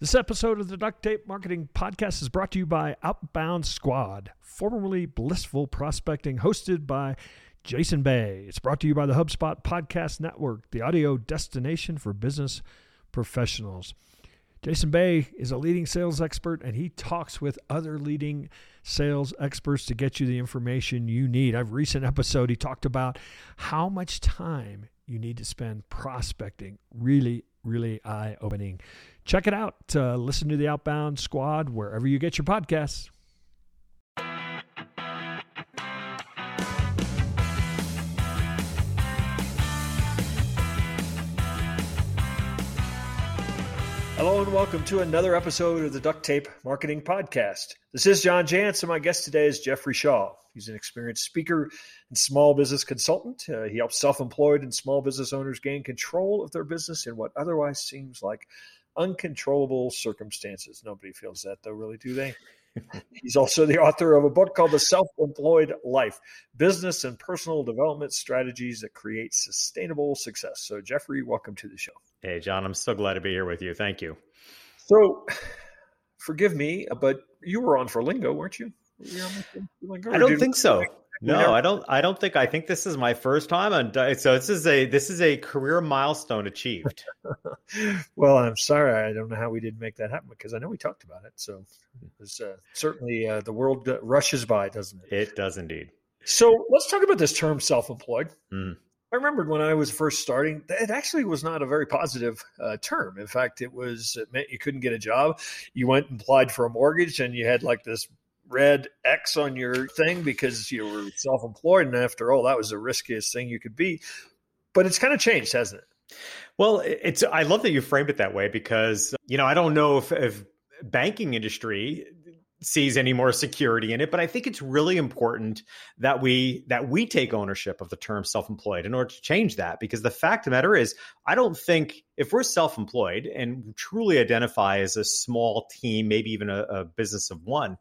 This episode of the Duct Tape Marketing Podcast is brought to you by Outbound Squad, formerly Blissful Prospecting, hosted by Jason Bay. It's brought to you by the HubSpot Podcast Network, the audio destination for business professionals. Jason Bay is a leading sales expert and he talks with other leading sales experts to get you the information you need. I've recent episode he talked about how much time you need to spend prospecting. Really, really eye opening. Check it out. Uh, listen to the Outbound Squad wherever you get your podcasts. Hello and welcome to another episode of the Duct Tape Marketing Podcast. This is John Jantsch, and my guest today is Jeffrey Shaw. He's an experienced speaker and small business consultant. Uh, he helps self employed and small business owners gain control of their business in what otherwise seems like uncontrollable circumstances. Nobody feels that, though, really, do they? He's also the author of a book called The Self Employed Life Business and Personal Development Strategies that Create Sustainable Success. So, Jeffrey, welcome to the show. Hey, John, I'm so glad to be here with you. Thank you. So, forgive me, but you were on for Lingo, weren't you? I don't think so. No, I don't. I don't think. I think this is my first time on. So this is a this is a career milestone achieved. well, I'm sorry. I don't know how we didn't make that happen because I know we talked about it. So it's uh, certainly uh, the world rushes by, doesn't it? It does indeed. So let's talk about this term self-employed. Mm. I remembered when I was first starting, it actually was not a very positive uh, term. In fact, it was it meant you couldn't get a job. You went and applied for a mortgage, and you had like this red X on your thing because you were self employed. And after all, that was the riskiest thing you could be. But it's kind of changed, hasn't it? Well, it's I love that you framed it that way because you know I don't know if, if banking industry sees any more security in it but i think it's really important that we that we take ownership of the term self-employed in order to change that because the fact of the matter is i don't think if we're self-employed and truly identify as a small team maybe even a, a business of one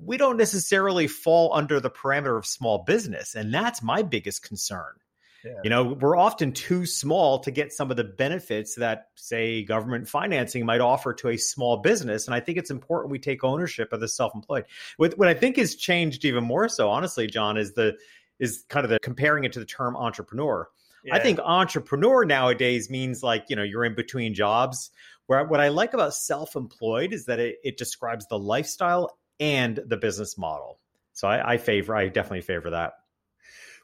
we don't necessarily fall under the parameter of small business. And that's my biggest concern. You know, we're often too small to get some of the benefits that, say, government financing might offer to a small business. And I think it's important we take ownership of the self-employed. What, what I think has changed even more so, honestly, John, is the is kind of the comparing it to the term entrepreneur. Yeah. I think entrepreneur nowadays means like, you know, you're in between jobs. Where what I like about self-employed is that it, it describes the lifestyle and the business model. So I, I favor, I definitely favor that.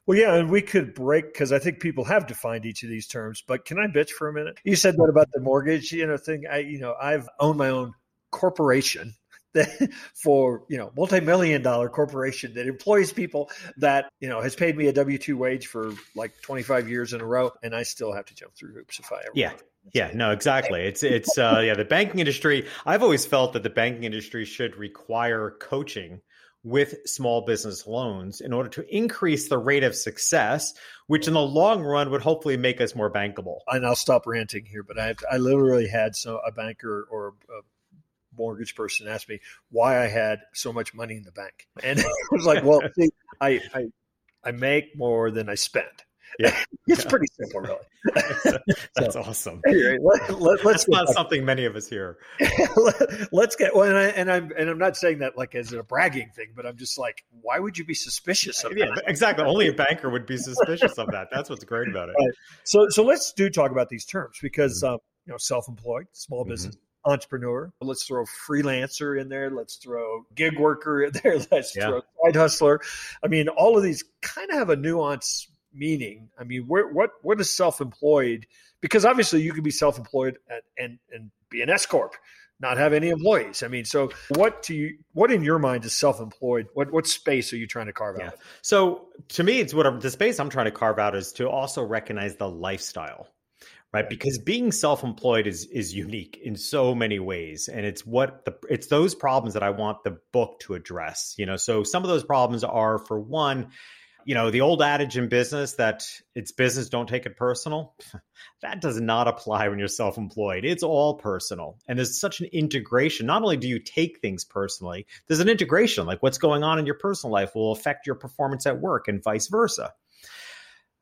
Well, yeah, and we could break because I think people have defined each of these terms. But can I bitch for a minute? You said that about the mortgage, you know, thing. I, you know, I've owned my own corporation that for you know multi-million dollar corporation that employs people that you know has paid me a w2 wage for like 25 years in a row and i still have to jump through hoops if i ever yeah yeah, no, exactly. It's it's uh, yeah, the banking industry. I've always felt that the banking industry should require coaching with small business loans in order to increase the rate of success, which in the long run would hopefully make us more bankable. And I'll stop ranting here, but I I literally had so a banker or a mortgage person ask me why I had so much money in the bank, and I was like, well, see, I I I make more than I spend. Yeah, it's yeah. pretty simple, really. That's so, awesome. Anyway, let, us not something many of us hear. let, us get well, and, I, and I'm and I'm not saying that like as a bragging thing, but I'm just like, why would you be suspicious of yeah, that? Exactly. Only a banker would be suspicious of that. That's what's great about it. Right. So so let's do talk about these terms because mm-hmm. um, you know, self-employed, small mm-hmm. business. Mm-hmm entrepreneur. Let's throw freelancer in there. Let's throw gig worker in there. Let's yeah. throw side hustler. I mean, all of these kind of have a nuance meaning? I mean, where, what what is self-employed? Because obviously, you can be self-employed and and, and be an S corp, not have any employees. I mean, so what do you what in your mind is self-employed? What what space are you trying to carve yeah. out? So to me, it's what the space I'm trying to carve out is to also recognize the lifestyle right because being self-employed is is unique in so many ways and it's what the it's those problems that i want the book to address you know so some of those problems are for one you know, the old adage in business that it's business, don't take it personal. that does not apply when you're self employed. It's all personal. And there's such an integration. Not only do you take things personally, there's an integration. Like what's going on in your personal life will affect your performance at work and vice versa.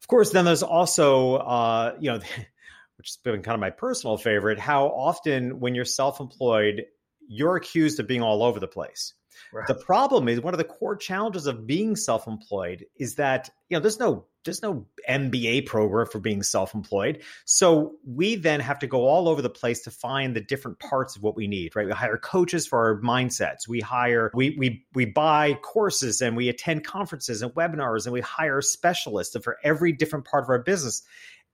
Of course, then there's also, uh, you know, which has been kind of my personal favorite, how often when you're self employed, you're accused of being all over the place. Right. The problem is one of the core challenges of being self-employed is that you know there's no there's no MBA program for being self-employed. So we then have to go all over the place to find the different parts of what we need, right? We hire coaches for our mindsets. We hire we we we buy courses and we attend conferences and webinars and we hire specialists for every different part of our business.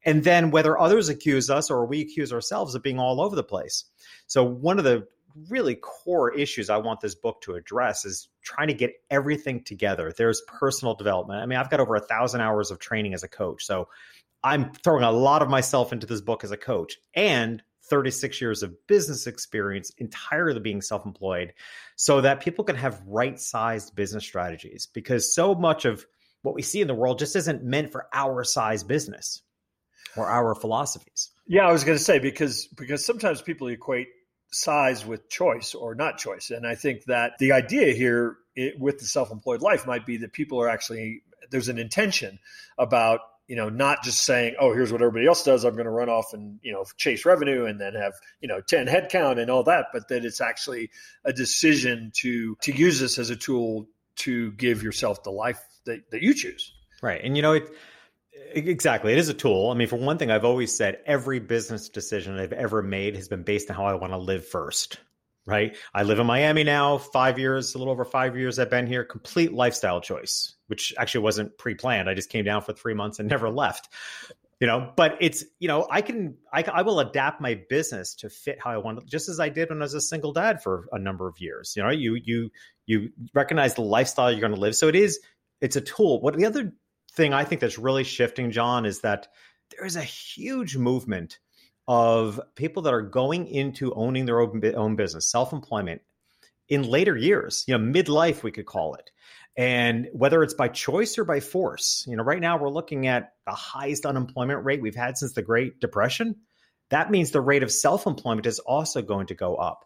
And then whether others accuse us or we accuse ourselves of being all over the place. So one of the really core issues I want this book to address is trying to get everything together. There's personal development. I mean, I've got over a thousand hours of training as a coach. So I'm throwing a lot of myself into this book as a coach and 36 years of business experience entirely being self-employed so that people can have right-sized business strategies because so much of what we see in the world just isn't meant for our size business or our philosophies. Yeah, I was going to say because because sometimes people equate size with choice or not choice. And I think that the idea here it, with the self-employed life might be that people are actually there's an intention about you know not just saying oh here's what everybody else does. I'm going to run off and you know chase revenue and then have you know 10 headcount and all that but that it's actually a decision to to use this as a tool to give yourself the life that, that you choose. Right. And you know it Exactly. It is a tool. I mean, for one thing, I've always said every business decision I've ever made has been based on how I want to live first, right? I live in Miami now, five years, a little over five years I've been here, complete lifestyle choice, which actually wasn't pre planned. I just came down for three months and never left. You know, but it's, you know, I can, I, I will adapt my business to fit how I want to, just as I did when I was a single dad for a number of years. You know, you, you, you recognize the lifestyle you're going to live. So it is, it's a tool. What the other thing I think that's really shifting, John, is that there is a huge movement of people that are going into owning their own, own business, self employment in later years, you know, midlife, we could call it. And whether it's by choice or by force, you know, right now we're looking at the highest unemployment rate we've had since the Great Depression. That means the rate of self employment is also going to go up.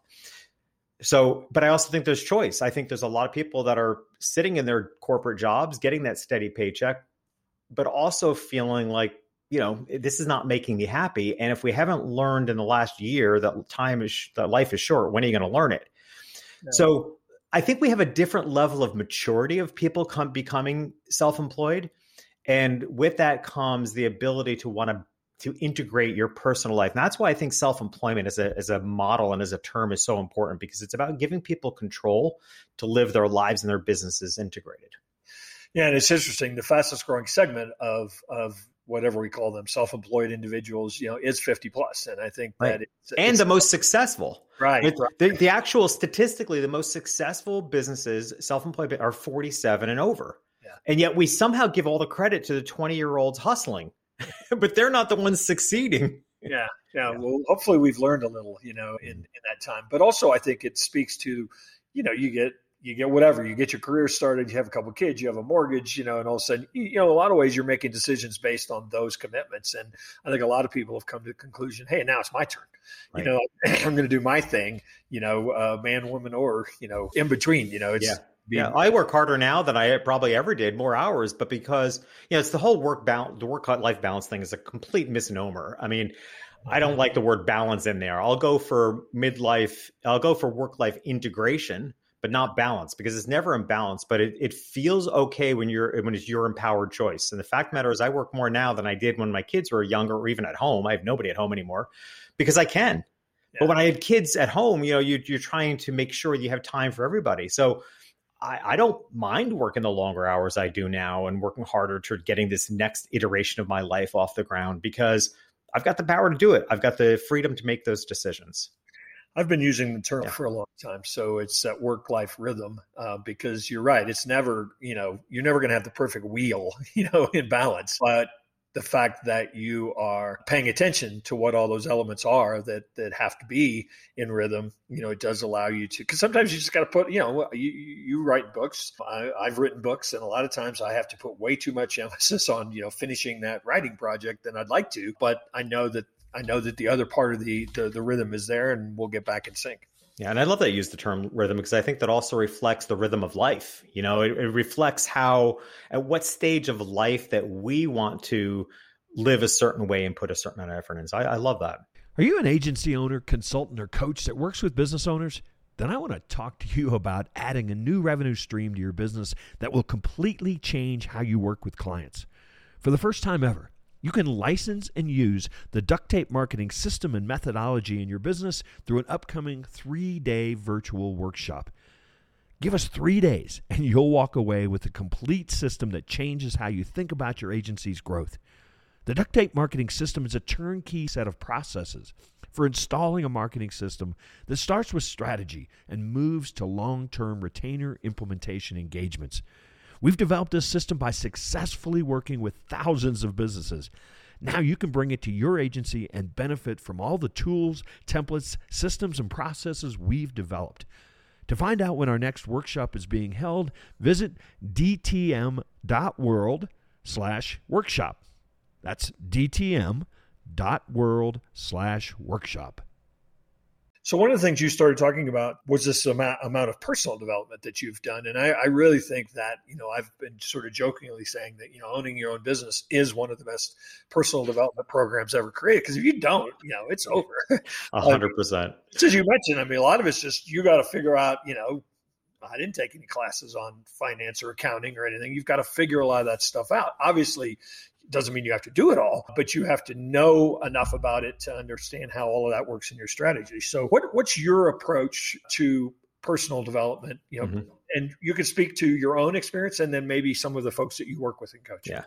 So, but I also think there's choice. I think there's a lot of people that are sitting in their corporate jobs, getting that steady paycheck, but also feeling like you know eh, this is not making me happy and if we haven't learned in the last year that time is that life is short when are you going to learn it no. so i think we have a different level of maturity of people come becoming self-employed and with that comes the ability to want to to integrate your personal life. And that's why I think self-employment as a as a model and as a term is so important because it's about giving people control to live their lives and their businesses integrated. Yeah, and it's interesting. The fastest growing segment of of whatever we call them, self-employed individuals, you know, is 50 plus. And I think right. that it's, and it's, the most successful. Right. right. The, the actual statistically, the most successful businesses, self-employed are 47 and over. Yeah. And yet we somehow give all the credit to the 20 year olds hustling, but they're not the ones succeeding. Yeah, yeah. Well, hopefully we've learned a little, you know, in in that time. But also, I think it speaks to, you know, you get you get whatever you get your career started you have a couple kids you have a mortgage you know and all of a sudden you know a lot of ways you're making decisions based on those commitments and i think a lot of people have come to the conclusion hey now it's my turn right. you know i'm going to do my thing you know uh, man woman or you know in between you know it's yeah. Being, yeah, I work harder now than I probably ever did, more hours, but because you know it's the whole work balance, the work life balance thing is a complete misnomer. I mean, I don't like the word balance in there. I'll go for midlife, I'll go for work life integration, but not balance because it's never in balance. But it, it feels okay when you're when it's your empowered choice. And the fact matter is, I work more now than I did when my kids were younger or even at home. I have nobody at home anymore because I can. Yeah. But when I had kids at home, you know, you, you're trying to make sure you have time for everybody. So I, I, don't mind working the longer hours I do now and working harder to getting this next iteration of my life off the ground because I've got the power to do it. I've got the freedom to make those decisions. I've been using the term yeah. for a long time. So it's that work life rhythm uh, because you're right. It's never, you know, you're never going to have the perfect wheel, you know, in balance. But the fact that you are paying attention to what all those elements are that that have to be in rhythm you know it does allow you to because sometimes you just got to put you know you, you write books I, i've written books and a lot of times i have to put way too much emphasis on you know finishing that writing project than i'd like to but i know that I know that the other part of the, the, the rhythm is there, and we'll get back in sync. Yeah, and I love that you use the term rhythm because I think that also reflects the rhythm of life. You know, it, it reflects how at what stage of life that we want to live a certain way and put a certain amount of effort in. So I, I love that. Are you an agency owner, consultant, or coach that works with business owners? Then I want to talk to you about adding a new revenue stream to your business that will completely change how you work with clients. For the first time ever, you can license and use the duct tape marketing system and methodology in your business through an upcoming three day virtual workshop. Give us three days and you'll walk away with a complete system that changes how you think about your agency's growth. The duct tape marketing system is a turnkey set of processes for installing a marketing system that starts with strategy and moves to long term retainer implementation engagements. We've developed this system by successfully working with thousands of businesses. Now you can bring it to your agency and benefit from all the tools, templates, systems, and processes we've developed. To find out when our next workshop is being held, visit dtm.world slash workshop. That's dtm.world slash workshop. So one of the things you started talking about was this amount, amount of personal development that you've done, and I, I, really think that you know I've been sort of jokingly saying that you know owning your own business is one of the best personal development programs ever created. Because if you don't, you know, it's over. A hundred percent. As you mentioned, I mean, a lot of it's just you got to figure out. You know, I didn't take any classes on finance or accounting or anything. You've got to figure a lot of that stuff out. Obviously, doesn't mean you have to do it all, but you have to know enough about it to understand how all of that works in your strategy. So, what, what's your approach to personal development? You know, mm-hmm. and you can speak to your own experience, and then maybe some of the folks that you work with and coach. Yeah.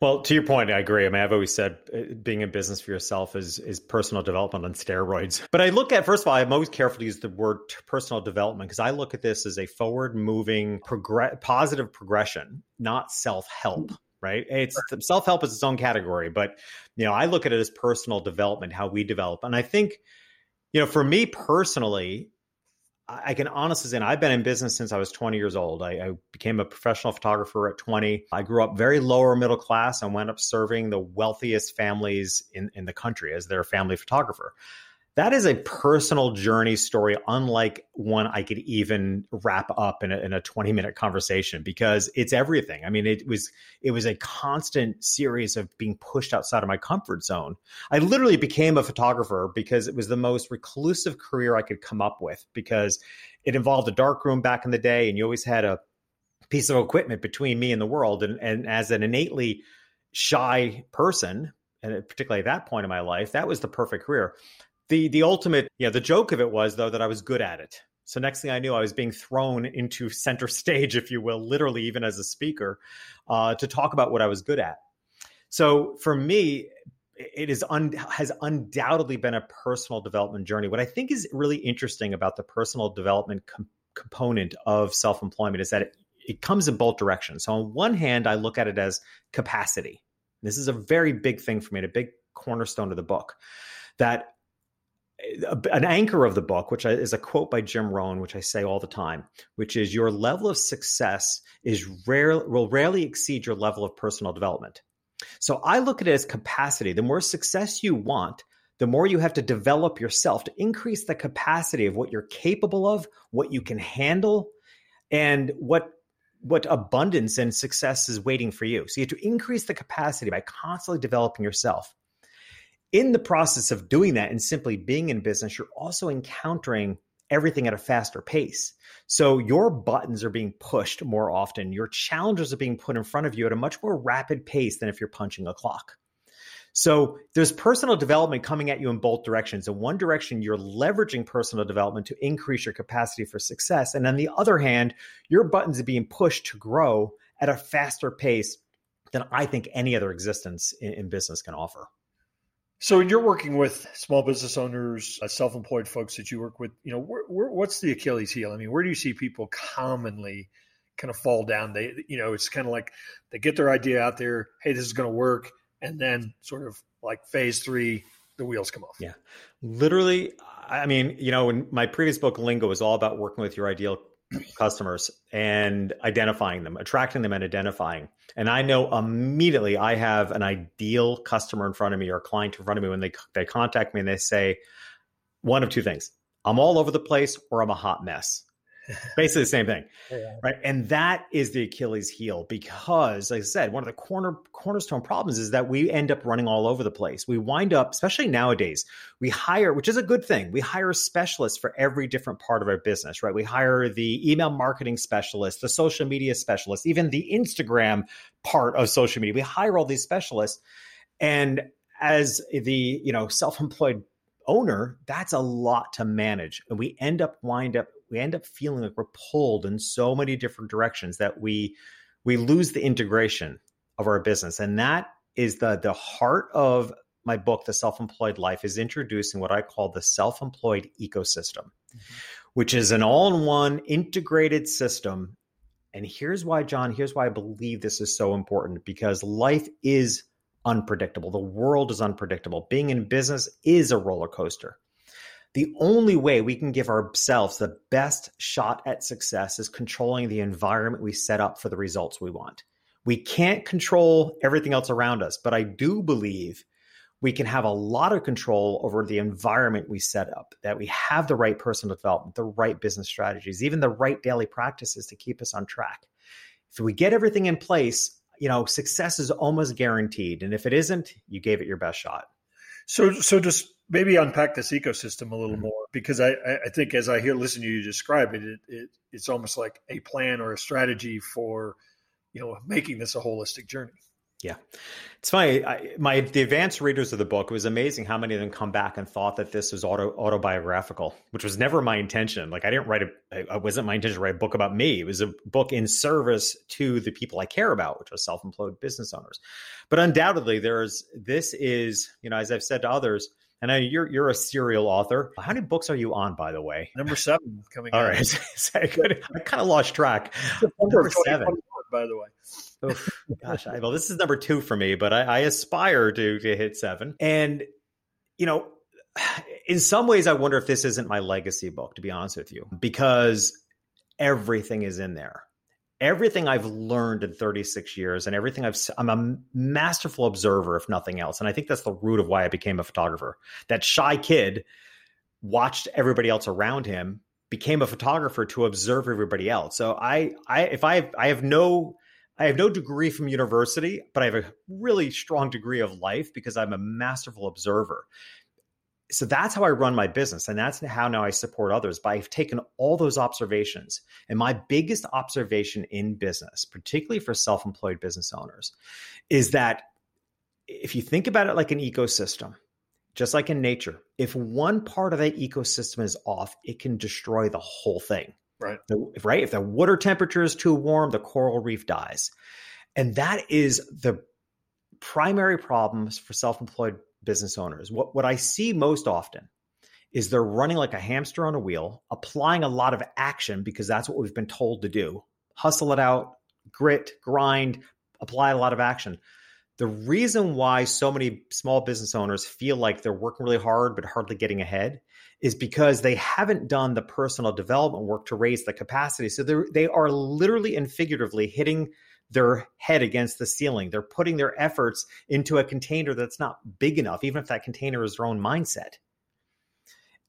Well, to your point, I agree. I mean, I've always said uh, being in business for yourself is is personal development on steroids. But I look at first of all, I'm always careful to use the word personal development because I look at this as a forward moving, progress, positive progression, not self help right? It's self help is its own category, but you know, I look at it as personal development, how we develop, and I think, you know, for me personally, I can honestly say I've been in business since I was 20 years old. I, I, became a professional photographer at 20. I grew up very lower middle class and went up serving the wealthiest families in, in the country as their family photographer that is a personal journey story unlike one i could even wrap up in a, in a 20 minute conversation because it's everything. I mean it was it was a constant series of being pushed outside of my comfort zone. I literally became a photographer because it was the most reclusive career i could come up with because it involved a dark room back in the day and you always had a piece of equipment between me and the world. And, and as an innately shy person and particularly at that point in my life that was the perfect career the the ultimate yeah the joke of it was though that i was good at it. So next thing i knew i was being thrown into center stage if you will literally even as a speaker uh, to talk about what i was good at. So for me it is un, has undoubtedly been a personal development journey. What i think is really interesting about the personal development com- component of self-employment is that it, it comes in both directions. So on one hand i look at it as capacity. This is a very big thing for me a big cornerstone of the book that an anchor of the book, which is a quote by Jim Rohn, which I say all the time, which is your level of success is rare will rarely exceed your level of personal development. So I look at it as capacity. The more success you want, the more you have to develop yourself to increase the capacity of what you're capable of, what you can handle, and what what abundance and success is waiting for you. So you have to increase the capacity by constantly developing yourself in the process of doing that and simply being in business, you're also encountering everything at a faster pace. So your buttons are being pushed more often. Your challenges are being put in front of you at a much more rapid pace than if you're punching a clock. So there's personal development coming at you in both directions. In one direction, you're leveraging personal development to increase your capacity for success. And on the other hand, your buttons are being pushed to grow at a faster pace than I think any other existence in, in business can offer. So, you're working with small business owners, uh, self-employed folks that you work with, you know, where, where, what's the Achilles heel? I mean, where do you see people commonly kind of fall down? They, you know, it's kind of like they get their idea out there. Hey, this is going to work, and then sort of like phase three, the wheels come off. Yeah, literally. I mean, you know, in my previous book, Lingo, was all about working with your ideal customers and identifying them, attracting them and identifying. And I know immediately I have an ideal customer in front of me or client in front of me when they they contact me and they say one of two things. I'm all over the place or I'm a hot mess. Basically the same thing. Yeah. Right. And that is the Achilles heel because, like I said, one of the corner cornerstone problems is that we end up running all over the place. We wind up, especially nowadays, we hire, which is a good thing. We hire specialists for every different part of our business, right? We hire the email marketing specialist, the social media specialist, even the Instagram part of social media. We hire all these specialists. And as the, you know, self-employed owner, that's a lot to manage. And we end up wind up we end up feeling like we're pulled in so many different directions that we we lose the integration of our business. And that is the the heart of my book, The Self-Employed Life, is introducing what I call the self-employed ecosystem, mm-hmm. which is an all-in-one integrated system. And here's why, John, here's why I believe this is so important because life is unpredictable. The world is unpredictable. Being in business is a roller coaster. The only way we can give ourselves the best shot at success is controlling the environment we set up for the results we want. We can't control everything else around us, but I do believe we can have a lot of control over the environment we set up, that we have the right personal development, the right business strategies, even the right daily practices to keep us on track. If we get everything in place, you know, success is almost guaranteed. And if it isn't, you gave it your best shot. So, so just maybe unpack this ecosystem a little mm-hmm. more because I, I think as I hear listen to you describe it, it, it, it's almost like a plan or a strategy for you know making this a holistic journey. Yeah, it's funny. I, my the advanced readers of the book it was amazing how many of them come back and thought that this was auto autobiographical, which was never my intention. Like I didn't write a, it wasn't my intention to write a book about me. It was a book in service to the people I care about, which was self-employed business owners. But undoubtedly, there's this is you know as I've said to others. And I, you're you're a serial author. How many books are you on, by the way? Number seven coming. All out. right, I, kind of lost track. Number seven, by the way. Oof, gosh, I, well, this is number two for me, but I, I aspire to to hit seven. And you know, in some ways, I wonder if this isn't my legacy book. To be honest with you, because everything is in there. Everything I've learned in 36 years, and everything I've, I'm a masterful observer, if nothing else. And I think that's the root of why I became a photographer. That shy kid watched everybody else around him became a photographer to observe everybody else. So I, I, if I, I have no I have no degree from university, but I have a really strong degree of life because I'm a masterful observer. So that's how I run my business. And that's how now I support others. But I've taken all those observations. And my biggest observation in business, particularly for self employed business owners, is that if you think about it like an ecosystem, just like in nature, if one part of that ecosystem is off, it can destroy the whole thing. Right. The, right. If the water temperature is too warm, the coral reef dies. And that is the primary problems for self-employed business owners. What what I see most often is they're running like a hamster on a wheel, applying a lot of action because that's what we've been told to do. Hustle it out, grit, grind, apply a lot of action. The reason why so many small business owners feel like they're working really hard but hardly getting ahead is because they haven't done the personal development work to raise the capacity. So they are literally and figuratively hitting their head against the ceiling. They're putting their efforts into a container that's not big enough, even if that container is their own mindset.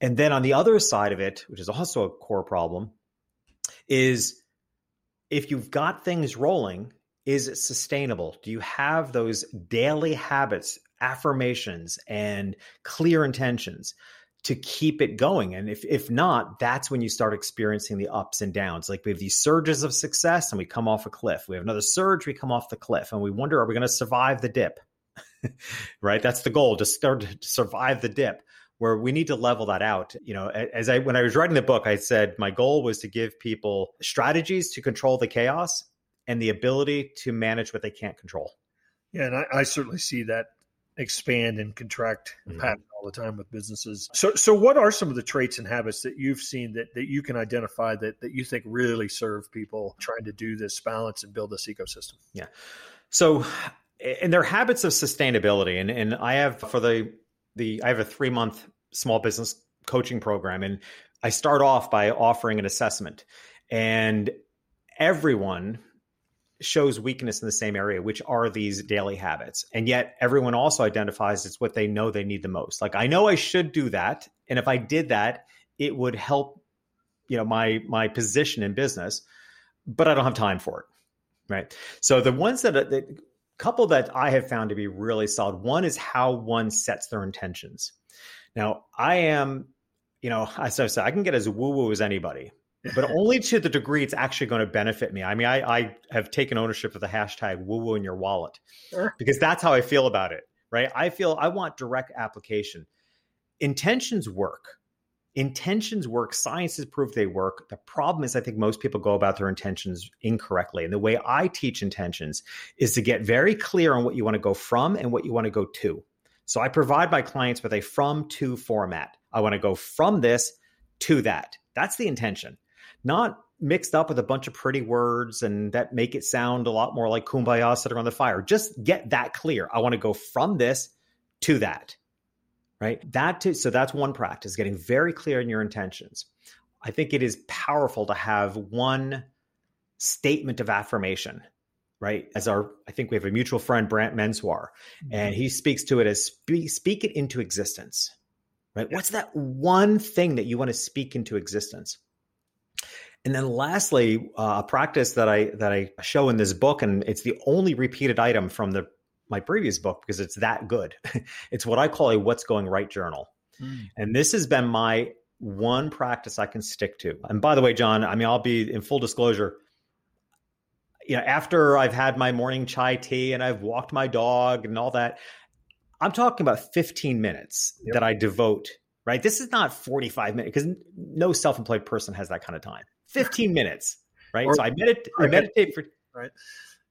And then on the other side of it, which is also a core problem, is if you've got things rolling, is it sustainable? Do you have those daily habits, affirmations, and clear intentions? To keep it going. And if if not, that's when you start experiencing the ups and downs. Like we have these surges of success and we come off a cliff. We have another surge, we come off the cliff, and we wonder, are we going to survive the dip? right? That's the goal, to start to survive the dip. Where we need to level that out. You know, as I when I was writing the book, I said my goal was to give people strategies to control the chaos and the ability to manage what they can't control. Yeah, and I, I certainly see that expand and contract mm-hmm. pattern all the time with businesses. So, so what are some of the traits and habits that you've seen that, that you can identify that, that you think really serve people trying to do this balance and build this ecosystem? Yeah. So, and their habits of sustainability. And, and I have for the, the, I have a three month small business coaching program and I start off by offering an assessment and everyone shows weakness in the same area, which are these daily habits. And yet everyone also identifies it's what they know they need the most. Like, I know I should do that. And if I did that, it would help you know my my position in business, but I don't have time for it. Right. So the ones that the couple that I have found to be really solid. One is how one sets their intentions. Now I am, you know, as I said, I can get as woo woo as anybody, but only to the degree it's actually going to benefit me. I mean, I, I have taken ownership of the hashtag woo woo in your wallet because that's how I feel about it. Right. I feel I want direct application. Intentions work intentions work. Science has proved they work. The problem is, I think most people go about their intentions incorrectly. And the way I teach intentions is to get very clear on what you want to go from and what you want to go to. So I provide my clients with a from to format. I want to go from this to that. That's the intention, not mixed up with a bunch of pretty words and that make it sound a lot more like kumbaya sitting on the fire. Just get that clear. I want to go from this to that right? That too, so that's one practice, getting very clear in your intentions. I think it is powerful to have one statement of affirmation, right? As our, I think we have a mutual friend, Brant Menswar, mm-hmm. and he speaks to it as speak, speak it into existence, right? Yeah. What's that one thing that you want to speak into existence? And then lastly, uh, a practice that I that I show in this book, and it's the only repeated item from the my previous book because it's that good. it's what I call a what's going right journal. Mm. And this has been my one practice I can stick to. And by the way, John, I mean, I'll be in full disclosure. You know, after I've had my morning chai tea and I've walked my dog and all that, I'm talking about 15 minutes yep. that I devote, right? This is not 45 minutes because no self employed person has that kind of time. 15 minutes, right? Or, so I, medit- I meditate for, right?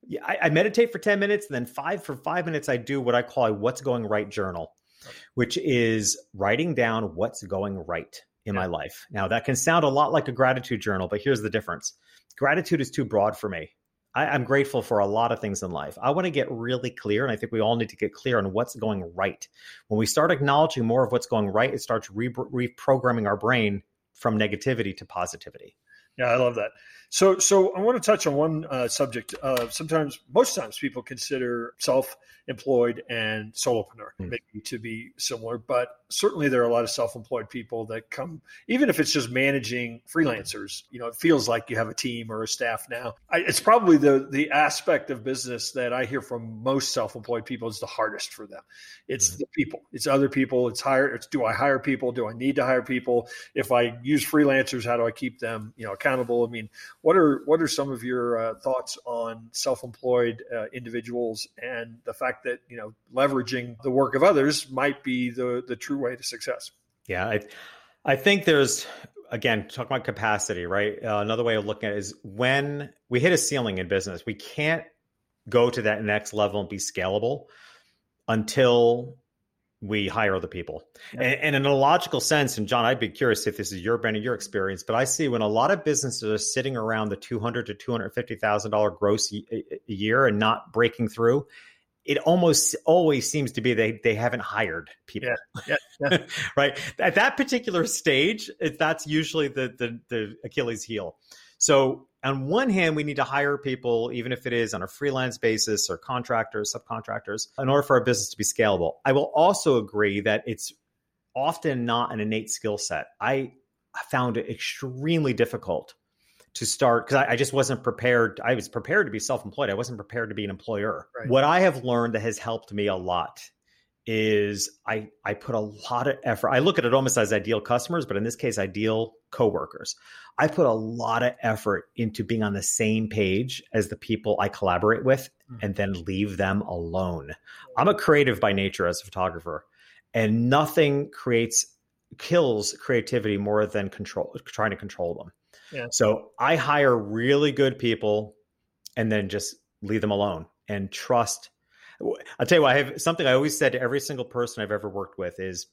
yeah, I, I, meditate for 10 minutes and then five for five minutes i do what i call a what's going right journal which is writing down what's going right in yeah. my life now that can sound a lot like a gratitude journal but here's the difference gratitude is too broad for me I, i'm grateful for a lot of things in life. I want to get really clear and i think we all need to get clear on what's going right. When we start acknowledging more of what's going right it starts re- reprogramming our brain from negativity to positivity yeah i love that so, so I want to touch on one uh, subject. Uh, sometimes, most times, people consider self-employed and solopreneur mm. maybe to be similar, but certainly there are a lot of self-employed people that come, even if it's just managing freelancers. You know, it feels like you have a team or a staff now. I, it's probably the the aspect of business that I hear from most self-employed people is the hardest for them. It's mm. the people. It's other people. It's hire. It's do I hire people? Do I need to hire people? If I use freelancers, how do I keep them you know accountable? I mean what are what are some of your uh, thoughts on self-employed uh, individuals and the fact that you know leveraging the work of others might be the the true way to success? Yeah, I I think there's again talking about capacity, right? Uh, another way of looking at it is when we hit a ceiling in business, we can't go to that next level and be scalable until we hire other people. Yeah. And, and, in a logical sense, and John, I'd be curious if this is your brand and your experience, but I see when a lot of businesses are sitting around the two hundred to two hundred fifty thousand dollar gross a year and not breaking through, it almost always seems to be they they haven't hired people. Yeah. Yeah. Yeah. right at that particular stage, that's usually the the, the Achilles heel. So on one hand, we need to hire people, even if it is on a freelance basis or contractors, subcontractors, in order for our business to be scalable. I will also agree that it's often not an innate skill set. I found it extremely difficult to start because I, I, just wasn't prepared. I was prepared to be self employed, I wasn't prepared to be an employer. Right. What I have learned that has helped me a lot is I I put a lot of effort. I look at it almost as ideal customers, but in this case, ideal coworkers. I put a lot of effort into being on the same page as the people I collaborate with mm-hmm. and then leave them alone. I'm a creative by nature as a photographer, and nothing creates kills creativity more than control trying to control them. Yeah. So I hire really good people and then just leave them alone and trust I'll tell you what, I have something I always said to every single person I've ever worked with is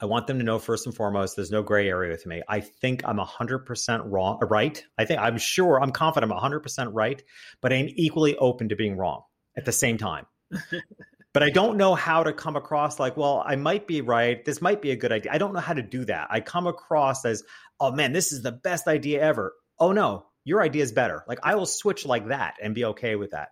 I want them to know first and foremost, there's no gray area with me. I think I'm 100% wrong, right. I think I'm sure, I'm confident I'm 100% right, but I'm equally open to being wrong at the same time. but I don't know how to come across like, well, I might be right. This might be a good idea. I don't know how to do that. I come across as, oh man, this is the best idea ever. Oh no, your idea is better. Like I will switch like that and be okay with that.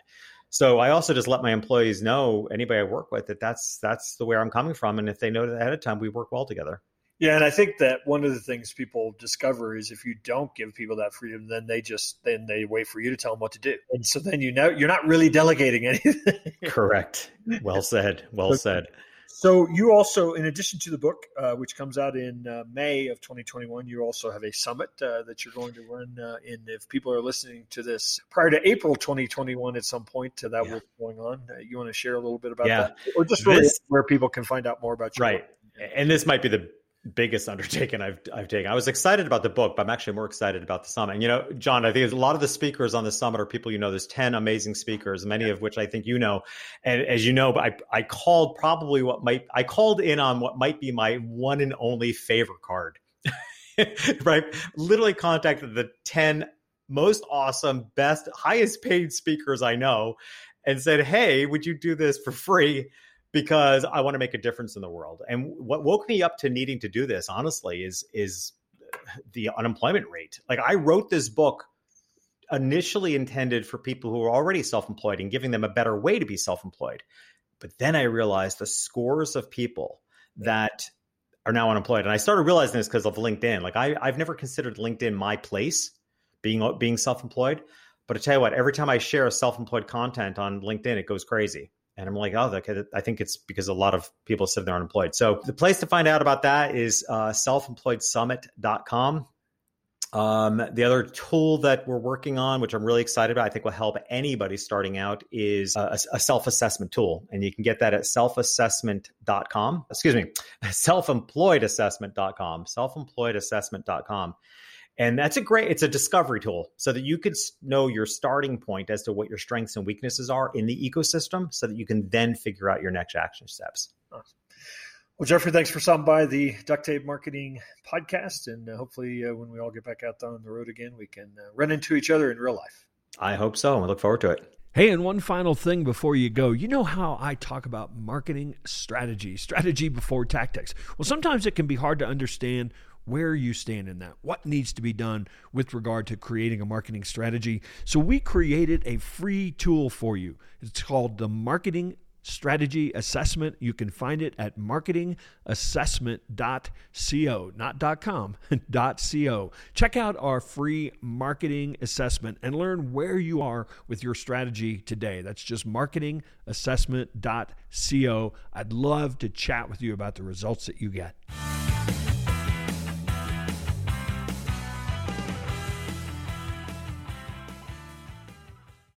So I also just let my employees know, anybody I work with, that that's that's the where I'm coming from, and if they know that ahead of time, we work well together. Yeah, and I think that one of the things people discover is if you don't give people that freedom, then they just then they wait for you to tell them what to do, and so then you know you're not really delegating anything. Correct. Well said. Well said. So you also, in addition to the book, uh, which comes out in uh, May of 2021, you also have a summit uh, that you're going to run. Uh, in if people are listening to this prior to April 2021, at some point to that yeah. work going on, uh, you want to share a little bit about yeah. that, or just really this, where people can find out more about you. Right. And this might be the biggest undertaking I've I've taken. I was excited about the book, but I'm actually more excited about the summit. And you know, John, I think a lot of the speakers on the summit are people you know. There's ten amazing speakers, many yeah. of which I think you know. And as you know, I I called probably what might I called in on what might be my one and only favor card. right, literally contacted the ten most awesome, best, highest paid speakers I know, and said, "Hey, would you do this for free?" Because I want to make a difference in the world. And what woke me up to needing to do this, honestly, is is the unemployment rate. Like I wrote this book initially intended for people who are already self-employed and giving them a better way to be self-employed. But then I realized the scores of people that are now unemployed. And I started realizing this because of LinkedIn. Like I, I've never considered LinkedIn my place, being being self-employed. But I tell you what, every time I share a self-employed content on LinkedIn, it goes crazy. And I'm like, oh, okay, I think it's because a lot of people said they're unemployed. So the place to find out about that is uh, selfemployedsummit.com. Um, the other tool that we're working on, which I'm really excited about, I think will help anybody starting out, is a, a self assessment tool. And you can get that at selfassessment.com. Excuse me, selfemployedassessment.com. Selfemployedassessment.com. And that's a great, it's a discovery tool so that you could know your starting point as to what your strengths and weaknesses are in the ecosystem so that you can then figure out your next action steps. Awesome. Well, Jeffrey, thanks for stopping by the Duct Tape Marketing Podcast. And uh, hopefully, uh, when we all get back out on the road again, we can uh, run into each other in real life. I hope so. And we look forward to it. Hey, and one final thing before you go. You know how I talk about marketing strategy, strategy before tactics. Well, sometimes it can be hard to understand where you stand in that, what needs to be done with regard to creating a marketing strategy. So, we created a free tool for you. It's called the Marketing Strategy Assessment. You can find it at marketingassessment.co, not .com, .co. Check out our free marketing assessment and learn where you are with your strategy today. That's just marketingassessment.co. I'd love to chat with you about the results that you get.